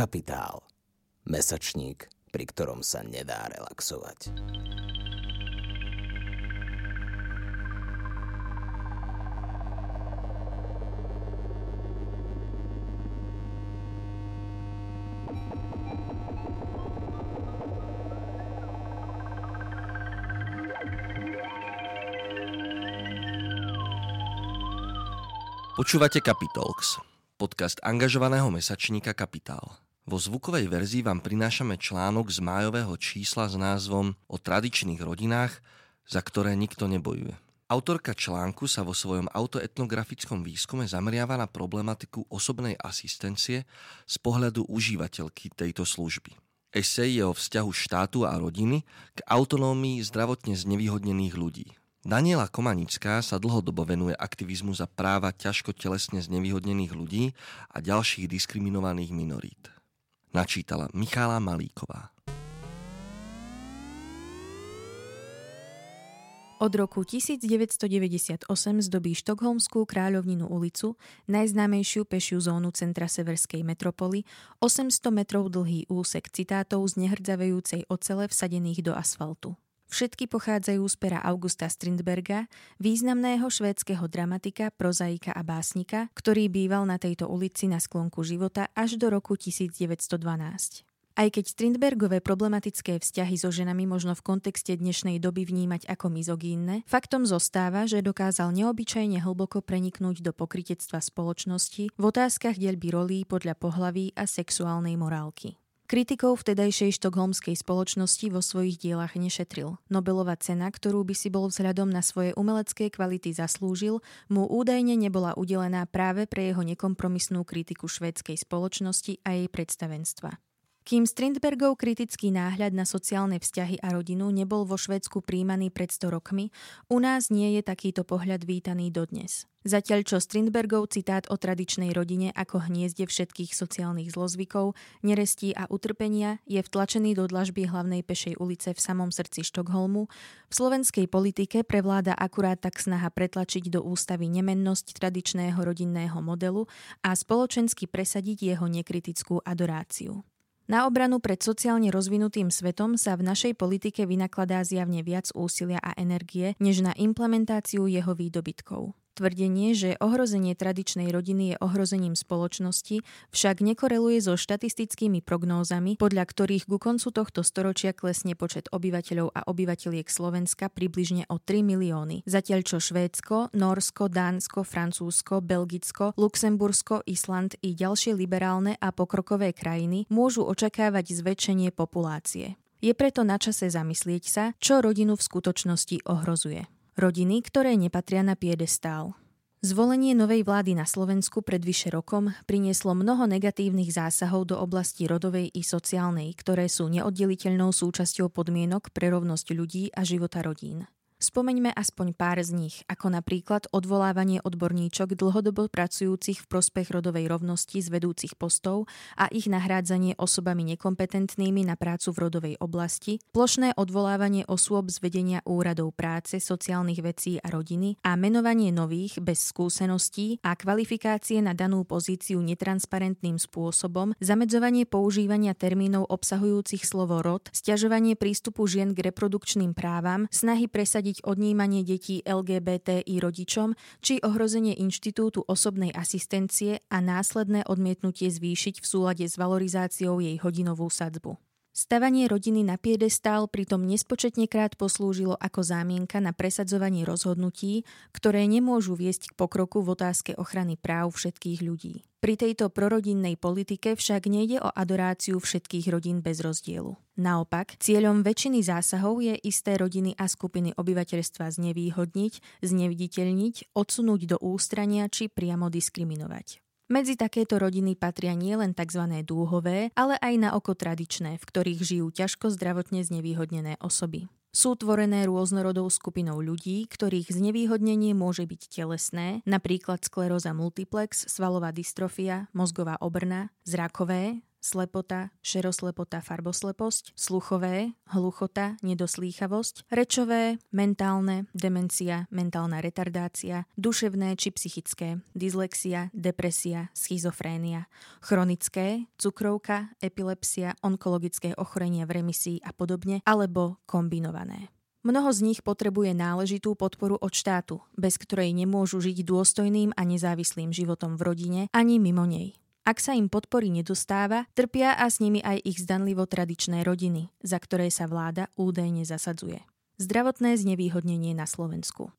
Kapitál. Mesačník, pri ktorom sa nedá relaxovať. Počúvate Capitalx, podcast angažovaného mesačníka Kapitál. Vo zvukovej verzii vám prinášame článok z májového čísla s názvom O tradičných rodinách, za ktoré nikto nebojuje. Autorka článku sa vo svojom autoetnografickom výskume zameriava na problematiku osobnej asistencie z pohľadu užívateľky tejto služby. Esej je o vzťahu štátu a rodiny k autonómii zdravotne znevýhodnených ľudí. Daniela Komanická sa dlhodobo venuje aktivizmu za práva ťažko telesne znevýhodnených ľudí a ďalších diskriminovaných minorít. Načítala Michála Malíková. Od roku 1998 zdobí štokholmskú kráľovninu ulicu, najznámejšiu pešiu zónu centra severskej metropoly, 800 metrov dlhý úsek citátov z nehrdzavejúcej ocele vsadených do asfaltu. Všetky pochádzajú z pera Augusta Strindberga, významného švédskeho dramatika, prozaika a básnika, ktorý býval na tejto ulici na sklonku života až do roku 1912. Aj keď Strindbergové problematické vzťahy so ženami možno v kontexte dnešnej doby vnímať ako mizogínne, faktom zostáva, že dokázal neobyčajne hlboko preniknúť do pokritectva spoločnosti v otázkach dielby rolí podľa pohlaví a sexuálnej morálky. Kritikov vtedajšej štokholmskej spoločnosti vo svojich dielach nešetril. Nobelová cena, ktorú by si bol vzhľadom na svoje umelecké kvality zaslúžil, mu údajne nebola udelená práve pre jeho nekompromisnú kritiku švédskej spoločnosti a jej predstavenstva. Kým Strindbergov kritický náhľad na sociálne vzťahy a rodinu nebol vo Švédsku príjmaný pred 100 rokmi, u nás nie je takýto pohľad vítaný dodnes. Zatiaľ čo Strindbergov citát o tradičnej rodine ako hniezde všetkých sociálnych zlozvykov, nerestí a utrpenia je vtlačený do dlažby hlavnej pešej ulice v samom srdci Štokholmu, v slovenskej politike prevláda akurát tak snaha pretlačiť do ústavy nemennosť tradičného rodinného modelu a spoločensky presadiť jeho nekritickú adoráciu. Na obranu pred sociálne rozvinutým svetom sa v našej politike vynakladá zjavne viac úsilia a energie, než na implementáciu jeho výdobytkov. Tvrdenie, že ohrozenie tradičnej rodiny je ohrozením spoločnosti, však nekoreluje so štatistickými prognózami, podľa ktorých ku koncu tohto storočia klesne počet obyvateľov a obyvateľiek Slovenska približne o 3 milióny. Zatiaľ čo Švédsko, Norsko, Dánsko, Francúzsko, Belgicko, Luxembursko, Island i ďalšie liberálne a pokrokové krajiny môžu očakávať zväčšenie populácie. Je preto na čase zamyslieť sa, čo rodinu v skutočnosti ohrozuje. Rodiny, ktoré nepatria na piedestál. Zvolenie novej vlády na Slovensku pred vyše rokom prinieslo mnoho negatívnych zásahov do oblasti rodovej i sociálnej, ktoré sú neoddeliteľnou súčasťou podmienok pre rovnosť ľudí a života rodín. Spomeňme aspoň pár z nich, ako napríklad odvolávanie odborníčok dlhodobo pracujúcich v prospech rodovej rovnosti z vedúcich postov a ich nahrádzanie osobami nekompetentnými na prácu v rodovej oblasti, plošné odvolávanie osôb z vedenia úradov práce, sociálnych vecí a rodiny a menovanie nových bez skúseností a kvalifikácie na danú pozíciu netransparentným spôsobom, zamedzovanie používania termínov obsahujúcich slovo rod, stiažovanie prístupu žien k reprodukčným právam, snahy presadiť presadiť odnímanie detí LGBTI rodičom či ohrozenie inštitútu osobnej asistencie a následné odmietnutie zvýšiť v súlade s valorizáciou jej hodinovú sadzbu. Stavanie rodiny na piedestál pritom nespočetne krát poslúžilo ako zámienka na presadzovanie rozhodnutí, ktoré nemôžu viesť k pokroku v otázke ochrany práv všetkých ľudí. Pri tejto prorodinnej politike však nejde o adoráciu všetkých rodín bez rozdielu. Naopak, cieľom väčšiny zásahov je isté rodiny a skupiny obyvateľstva znevýhodniť, zneviditeľniť, odsunúť do ústrania či priamo diskriminovať. Medzi takéto rodiny patria nielen tzv. dúhové, ale aj na oko tradičné, v ktorých žijú ťažko zdravotne znevýhodnené osoby. Sú tvorené rôznorodou skupinou ľudí, ktorých znevýhodnenie môže byť telesné, napríklad skleróza multiplex, svalová dystrofia, mozgová obrna, zrakové, slepota, šeroslepota, farbosleposť, sluchové, hluchota, nedoslýchavosť, rečové, mentálne, demencia, mentálna retardácia, duševné či psychické, dyslexia, depresia, schizofrénia, chronické, cukrovka, epilepsia, onkologické ochorenia v remisii a podobne, alebo kombinované. Mnoho z nich potrebuje náležitú podporu od štátu, bez ktorej nemôžu žiť dôstojným a nezávislým životom v rodine ani mimo nej. Ak sa im podpory nedostáva, trpia a s nimi aj ich zdanlivo tradičné rodiny, za ktoré sa vláda údajne zasadzuje. Zdravotné znevýhodnenie na Slovensku.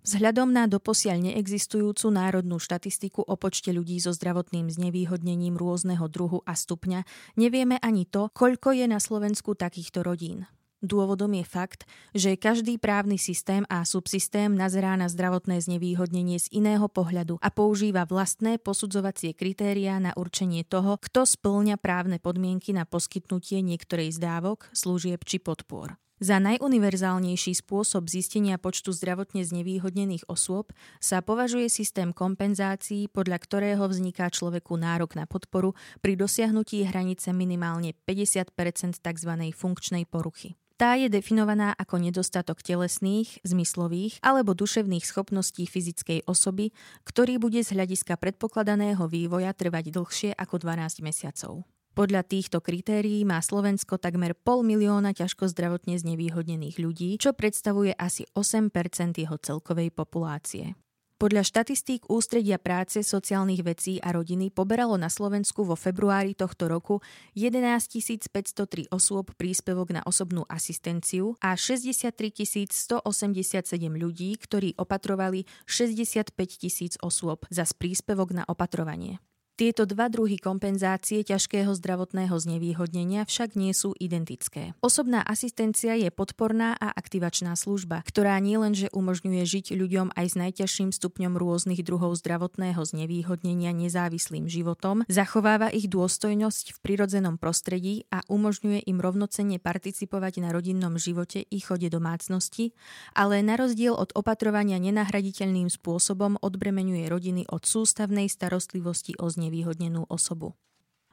Vzhľadom na doposiaľ neexistujúcu národnú štatistiku o počte ľudí so zdravotným znevýhodnením rôzneho druhu a stupňa, nevieme ani to, koľko je na Slovensku takýchto rodín. Dôvodom je fakt, že každý právny systém a subsystém nazerá na zdravotné znevýhodnenie z iného pohľadu a používa vlastné posudzovacie kritériá na určenie toho, kto splňa právne podmienky na poskytnutie niektorej z dávok, služieb či podpor. Za najuniverzálnejší spôsob zistenia počtu zdravotne znevýhodnených osôb sa považuje systém kompenzácií, podľa ktorého vzniká človeku nárok na podporu pri dosiahnutí hranice minimálne 50% tzv. funkčnej poruchy. Tá je definovaná ako nedostatok telesných, zmyslových alebo duševných schopností fyzickej osoby, ktorý bude z hľadiska predpokladaného vývoja trvať dlhšie ako 12 mesiacov. Podľa týchto kritérií má Slovensko takmer pol milióna ťažko zdravotne znevýhodnených ľudí, čo predstavuje asi 8% jeho celkovej populácie. Podľa štatistík Ústredia práce, sociálnych vecí a rodiny poberalo na Slovensku vo februári tohto roku 11 503 osôb príspevok na osobnú asistenciu a 63 187 ľudí, ktorí opatrovali 65 tisíc osôb za príspevok na opatrovanie. Tieto dva druhy kompenzácie ťažkého zdravotného znevýhodnenia však nie sú identické. Osobná asistencia je podporná a aktivačná služba, ktorá nielenže umožňuje žiť ľuďom aj s najťažším stupňom rôznych druhov zdravotného znevýhodnenia nezávislým životom, zachováva ich dôstojnosť v prirodzenom prostredí a umožňuje im rovnocenne participovať na rodinnom živote i chode domácnosti, ale na rozdiel od opatrovania nenahraditeľným spôsobom odbremenuje rodiny od sústavnej starostlivosti o znevýhodnenie znevýhodnenú osobu.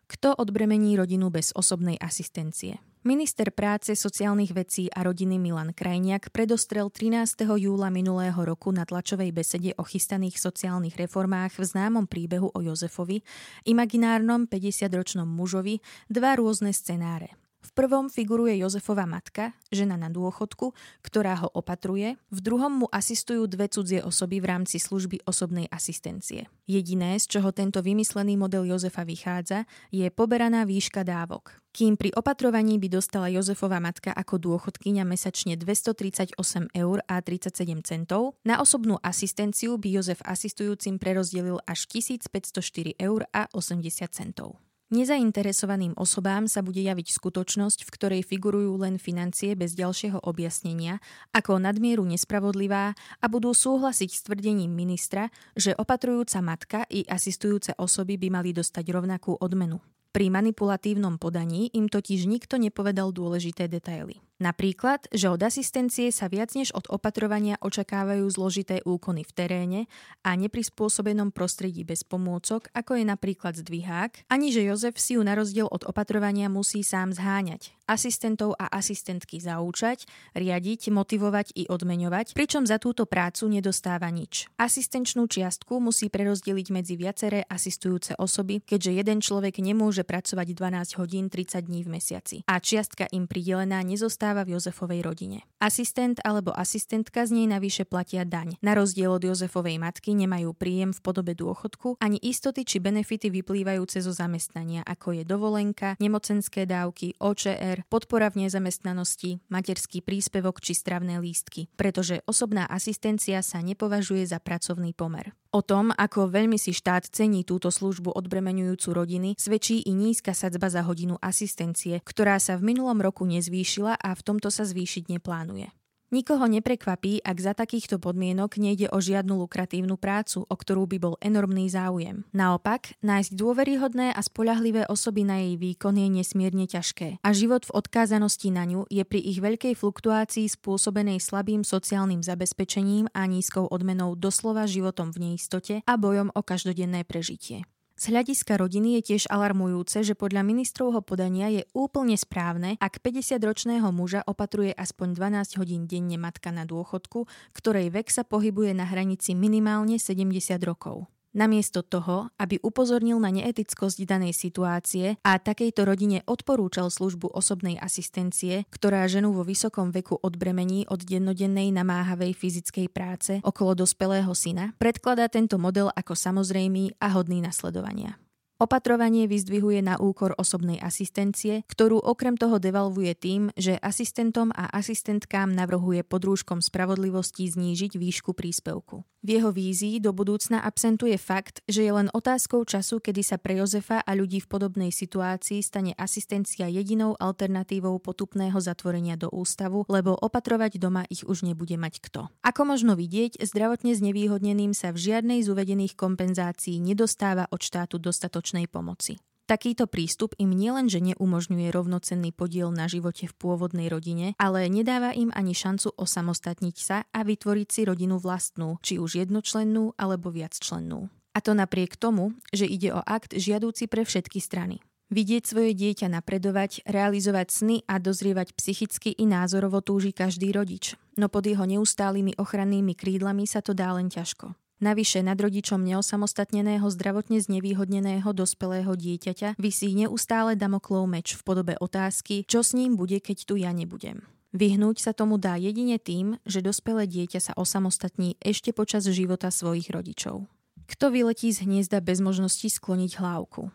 Kto odbremení rodinu bez osobnej asistencie? Minister práce, sociálnych vecí a rodiny Milan Krajniak predostrel 13. júla minulého roku na tlačovej besede o chystaných sociálnych reformách v známom príbehu o Jozefovi, imaginárnom 50-ročnom mužovi, dva rôzne scenáre. Prvom figuruje Jozefova matka, žena na dôchodku, ktorá ho opatruje, v druhom mu asistujú dve cudzie osoby v rámci služby osobnej asistencie. Jediné, z čoho tento vymyslený model Jozefa vychádza, je poberaná výška dávok. Kým pri opatrovaní by dostala Jozefova matka ako dôchodkyňa mesačne 238 eur a 37 centov, na osobnú asistenciu by Jozef asistujúcim prerozdelil až 1504 eur a 80 centov. Nezainteresovaným osobám sa bude javiť skutočnosť, v ktorej figurujú len financie bez ďalšieho objasnenia, ako nadmieru nespravodlivá a budú súhlasiť s tvrdením ministra, že opatrujúca matka i asistujúce osoby by mali dostať rovnakú odmenu. Pri manipulatívnom podaní im totiž nikto nepovedal dôležité detaily. Napríklad, že od asistencie sa viac než od opatrovania očakávajú zložité úkony v teréne a neprispôsobenom prostredí bez pomôcok, ako je napríklad zdvihák, ani že Jozef si ju na rozdiel od opatrovania musí sám zháňať, asistentov a asistentky zaúčať, riadiť, motivovať i odmeňovať, pričom za túto prácu nedostáva nič. Asistenčnú čiastku musí prerozdeliť medzi viaceré asistujúce osoby, keďže jeden človek nemôže pracovať 12 hodín 30 dní v mesiaci a čiastka im pridelená nezostáva zostáva v Jozefovej rodine. Asistent alebo asistentka z nej navyše platia daň. Na rozdiel od Jozefovej matky nemajú príjem v podobe dôchodku ani istoty či benefity vyplývajúce zo zamestnania, ako je dovolenka, nemocenské dávky, OČR, podpora v nezamestnanosti, materský príspevok či stravné lístky, pretože osobná asistencia sa nepovažuje za pracovný pomer. O tom, ako veľmi si štát cení túto službu odbremenujúcu rodiny, svedčí i nízka sadzba za hodinu asistencie, ktorá sa v minulom roku nezvýšila a v tomto sa zvýšiť neplánuje. Nikoho neprekvapí, ak za takýchto podmienok nejde o žiadnu lukratívnu prácu, o ktorú by bol enormný záujem. Naopak, nájsť dôveryhodné a spoľahlivé osoby na jej výkon je nesmierne ťažké a život v odkázanosti na ňu je pri ich veľkej fluktuácii spôsobenej slabým sociálnym zabezpečením a nízkou odmenou doslova životom v neistote a bojom o každodenné prežitie. Z hľadiska rodiny je tiež alarmujúce, že podľa ministrovho podania je úplne správne, ak 50-ročného muža opatruje aspoň 12 hodín denne matka na dôchodku, ktorej vek sa pohybuje na hranici minimálne 70 rokov. Namiesto toho, aby upozornil na neetickosť danej situácie a takejto rodine odporúčal službu osobnej asistencie, ktorá ženu vo vysokom veku odbremení od dennodennej namáhavej fyzickej práce okolo dospelého syna, predkladá tento model ako samozrejmý a hodný nasledovania. Opatrovanie vyzdvihuje na úkor osobnej asistencie, ktorú okrem toho devalvuje tým, že asistentom a asistentkám navrhuje pod rúškom spravodlivosti znížiť výšku príspevku. V jeho vízii do budúcna absentuje fakt, že je len otázkou času, kedy sa pre Jozefa a ľudí v podobnej situácii stane asistencia jedinou alternatívou potupného zatvorenia do ústavu, lebo opatrovať doma ich už nebude mať kto. Ako možno vidieť, zdravotne znevýhodneným sa v žiadnej z uvedených kompenzácií nedostáva od štátu dostatočne finančnej pomoci. Takýto prístup im nielenže neumožňuje rovnocenný podiel na živote v pôvodnej rodine, ale nedáva im ani šancu osamostatniť sa a vytvoriť si rodinu vlastnú, či už jednočlennú alebo viacčlennú. A to napriek tomu, že ide o akt žiadúci pre všetky strany. Vidieť svoje dieťa napredovať, realizovať sny a dozrievať psychicky i názorovo túži každý rodič, no pod jeho neustálými ochrannými krídlami sa to dá len ťažko. Navyše nad rodičom neosamostatneného zdravotne znevýhodneného dospelého dieťaťa vysí neustále damoklov meč v podobe otázky, čo s ním bude, keď tu ja nebudem. Vyhnúť sa tomu dá jedine tým, že dospelé dieťa sa osamostatní ešte počas života svojich rodičov. Kto vyletí z hniezda bez možnosti skloniť hlávku?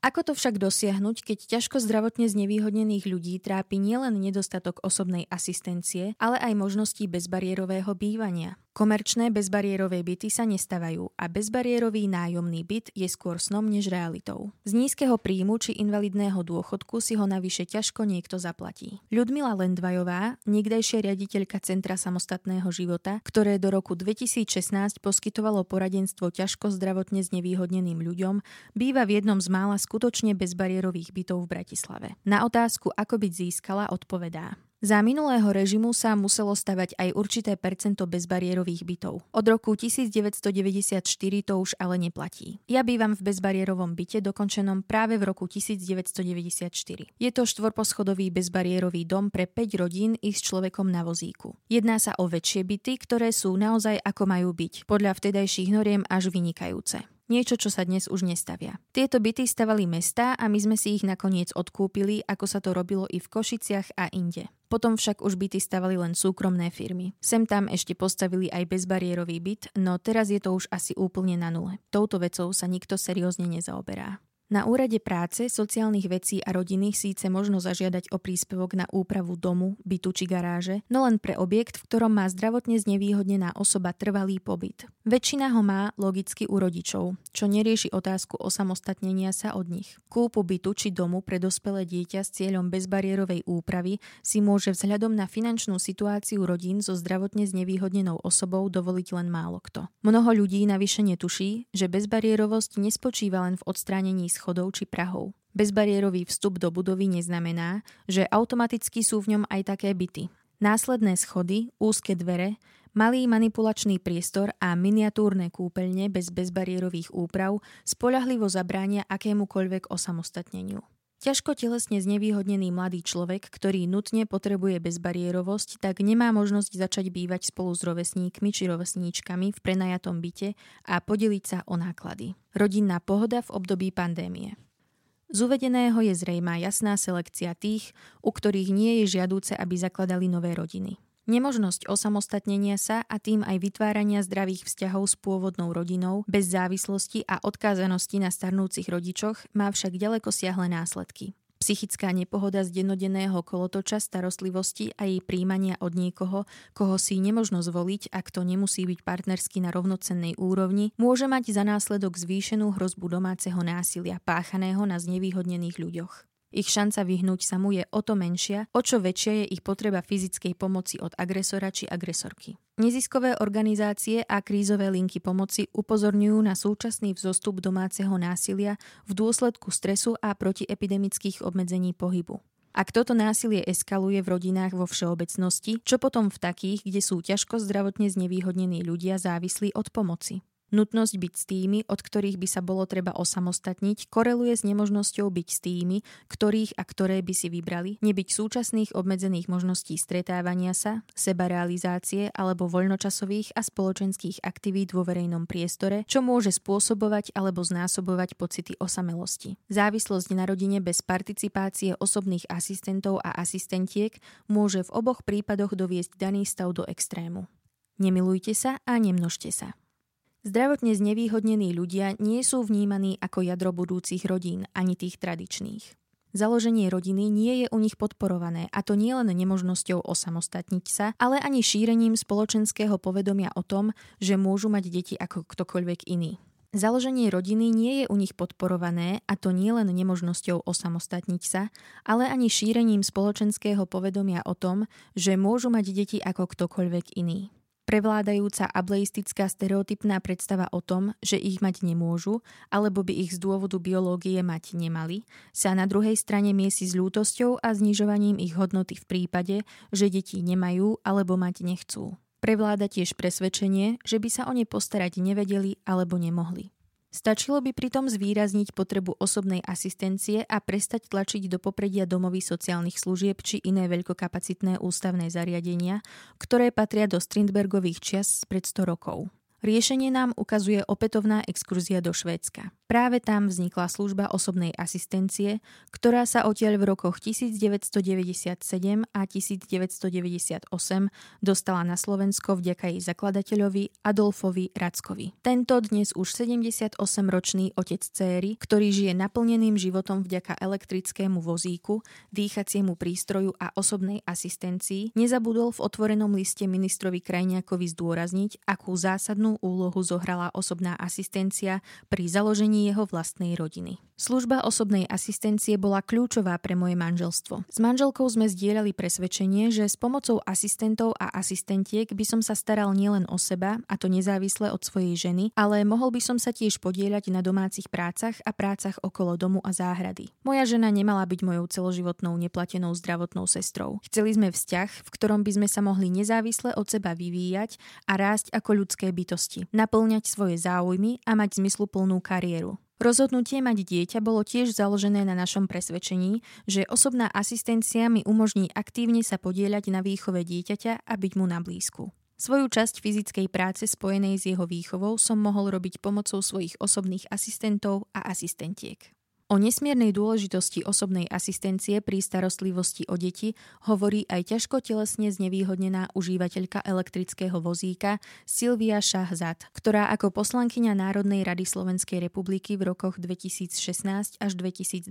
Ako to však dosiahnuť, keď ťažko zdravotne znevýhodnených ľudí trápi nielen nedostatok osobnej asistencie, ale aj možností bezbariérového bývania? Komerčné bezbariérové byty sa nestavajú a bezbariérový nájomný byt je skôr snom než realitou. Z nízkeho príjmu či invalidného dôchodku si ho navyše ťažko niekto zaplatí. Ľudmila Lendvajová, niekdejšia riaditeľka Centra samostatného života, ktoré do roku 2016 poskytovalo poradenstvo ťažko zdravotne znevýhodneným ľuďom, býva v jednom z mála skutočne bezbariérových bytov v Bratislave. Na otázku, ako byť získala, odpovedá. Za minulého režimu sa muselo stavať aj určité percento bezbariérových bytov. Od roku 1994 to už ale neplatí. Ja bývam v bezbariérovom byte dokončenom práve v roku 1994. Je to štvorposchodový bezbariérový dom pre 5 rodín i s človekom na vozíku. Jedná sa o väčšie byty, ktoré sú naozaj ako majú byť, podľa vtedajších noriem až vynikajúce. Niečo, čo sa dnes už nestavia. Tieto byty stavali mesta a my sme si ich nakoniec odkúpili, ako sa to robilo i v Košiciach a inde. Potom však už byty stavali len súkromné firmy. Sem tam ešte postavili aj bezbariérový byt, no teraz je to už asi úplne na nule. Touto vecou sa nikto seriózne nezaoberá. Na úrade práce, sociálnych vecí a rodiny síce možno zažiadať o príspevok na úpravu domu, bytu či garáže, no len pre objekt, v ktorom má zdravotne znevýhodnená osoba trvalý pobyt. Väčšina ho má logicky u rodičov, čo nerieši otázku osamostatnenia sa od nich. Kúpu bytu či domu pre dospelé dieťa s cieľom bezbariérovej úpravy si môže vzhľadom na finančnú situáciu rodín so zdravotne znevýhodnenou osobou dovoliť len málo kto. Mnoho ľudí navyše netuší, že bezbariérovosť nespočíva len v odstránení schodov či prahov. Bezbariérový vstup do budovy neznamená, že automaticky sú v ňom aj také byty. Následné schody, úzke dvere, malý manipulačný priestor a miniatúrne kúpeľne bez bezbariérových úprav spolahlivo zabránia akémukoľvek osamostatneniu. Ťažko telesne znevýhodnený mladý človek, ktorý nutne potrebuje bezbariérovosť, tak nemá možnosť začať bývať spolu s rovesníkmi či rovesníčkami v prenajatom byte a podeliť sa o náklady. Rodinná pohoda v období pandémie. Z uvedeného je zrejmá jasná selekcia tých, u ktorých nie je žiadúce, aby zakladali nové rodiny. Nemožnosť osamostatnenia sa a tým aj vytvárania zdravých vzťahov s pôvodnou rodinou bez závislosti a odkázanosti na starnúcich rodičoch má však ďaleko siahle následky. Psychická nepohoda z dennodenného kolotoča starostlivosti a jej príjmania od niekoho, koho si nemožno zvoliť, ak to nemusí byť partnersky na rovnocennej úrovni, môže mať za následok zvýšenú hrozbu domáceho násilia páchaného na znevýhodnených ľuďoch. Ich šanca vyhnúť sa mu je o to menšia, o čo väčšia je ich potreba fyzickej pomoci od agresora či agresorky. Neziskové organizácie a krízové linky pomoci upozorňujú na súčasný vzostup domáceho násilia v dôsledku stresu a protiepidemických obmedzení pohybu. Ak toto násilie eskaluje v rodinách vo všeobecnosti, čo potom v takých, kde sú ťažko zdravotne znevýhodnení ľudia závislí od pomoci? Nutnosť byť s tými, od ktorých by sa bolo treba osamostatniť, koreluje s nemožnosťou byť s tými, ktorých a ktoré by si vybrali, nebyť súčasných obmedzených možností stretávania sa, sebarealizácie alebo voľnočasových a spoločenských aktivít vo verejnom priestore, čo môže spôsobovať alebo znásobovať pocity osamelosti. Závislosť na rodine bez participácie osobných asistentov a asistentiek môže v oboch prípadoch doviesť daný stav do extrému. Nemilujte sa a nemnožte sa. Zdravotne znevýhodnení ľudia nie sú vnímaní ako jadro budúcich rodín, ani tých tradičných. Založenie rodiny nie je u nich podporované a to nie len nemožnosťou osamostatniť sa, ale ani šírením spoločenského povedomia o tom, že môžu mať deti ako ktokoľvek iný. Založenie rodiny nie je u nich podporované a to nie len nemožnosťou osamostatniť sa, ale ani šírením spoločenského povedomia o tom, že môžu mať deti ako ktokoľvek iný. Prevládajúca ableistická stereotypná predstava o tom, že ich mať nemôžu, alebo by ich z dôvodu biológie mať nemali, sa na druhej strane miesi s ľútosťou a znižovaním ich hodnoty v prípade, že deti nemajú alebo mať nechcú. Prevláda tiež presvedčenie, že by sa o ne postarať nevedeli alebo nemohli. Stačilo by pritom zvýrazniť potrebu osobnej asistencie a prestať tlačiť do popredia domovy sociálnych služieb či iné veľkokapacitné ústavné zariadenia, ktoré patria do Strindbergových čias pred 100 rokov. Riešenie nám ukazuje opätovná exkurzia do Švédska. Práve tam vznikla služba osobnej asistencie, ktorá sa odtiaľ v rokoch 1997 a 1998 dostala na Slovensko vďaka jej zakladateľovi Adolfovi Rackovi. Tento dnes už 78-ročný otec céry, ktorý žije naplneným životom vďaka elektrickému vozíku, dýchaciemu prístroju a osobnej asistencii, nezabudol v otvorenom liste ministrovi Krajniakovi zdôrazniť, akú zásadnú úlohu zohrala osobná asistencia pri založení jeho vlastnej rodiny. Služba osobnej asistencie bola kľúčová pre moje manželstvo. S manželkou sme zdieľali presvedčenie, že s pomocou asistentov a asistentiek by som sa staral nielen o seba, a to nezávisle od svojej ženy, ale mohol by som sa tiež podieľať na domácich prácach a prácach okolo domu a záhrady. Moja žena nemala byť mojou celoživotnou neplatenou zdravotnou sestrou. Chceli sme vzťah, v ktorom by sme sa mohli nezávisle od seba vyvíjať a rásť ako ľudské bytosti, naplňať svoje záujmy a mať zmysluplnú kariéru. Rozhodnutie mať dieťa bolo tiež založené na našom presvedčení, že osobná asistencia mi umožní aktívne sa podieľať na výchove dieťaťa a byť mu na blízku. Svoju časť fyzickej práce spojenej s jeho výchovou som mohol robiť pomocou svojich osobných asistentov a asistentiek. O nesmiernej dôležitosti osobnej asistencie pri starostlivosti o deti hovorí aj ťažko telesne znevýhodnená užívateľka elektrického vozíka Silvia Šahzad, ktorá ako poslankyňa Národnej rady Slovenskej republiky v rokoch 2016 až 2020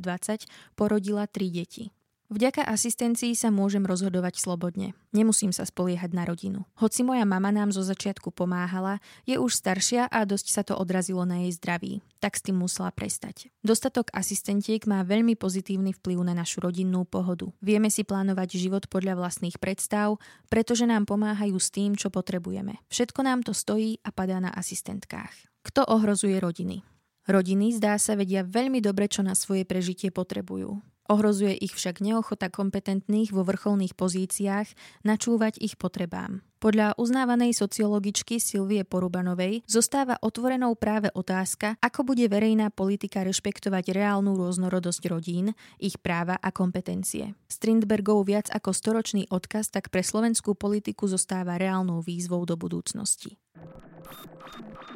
porodila tri deti. Vďaka asistencii sa môžem rozhodovať slobodne. Nemusím sa spoliehať na rodinu. Hoci moja mama nám zo začiatku pomáhala, je už staršia a dosť sa to odrazilo na jej zdraví. Tak s tým musela prestať. Dostatok asistentiek má veľmi pozitívny vplyv na našu rodinnú pohodu. Vieme si plánovať život podľa vlastných predstav, pretože nám pomáhajú s tým, čo potrebujeme. Všetko nám to stojí a padá na asistentkách. Kto ohrozuje rodiny? Rodiny zdá sa vedia veľmi dobre, čo na svoje prežitie potrebujú. Ohrozuje ich však neochota kompetentných vo vrcholných pozíciách načúvať ich potrebám. Podľa uznávanej sociologičky Silvie Porubanovej zostáva otvorenou práve otázka, ako bude verejná politika rešpektovať reálnu rôznorodosť rodín, ich práva a kompetencie. Strindbergov viac ako storočný odkaz tak pre slovenskú politiku zostáva reálnou výzvou do budúcnosti.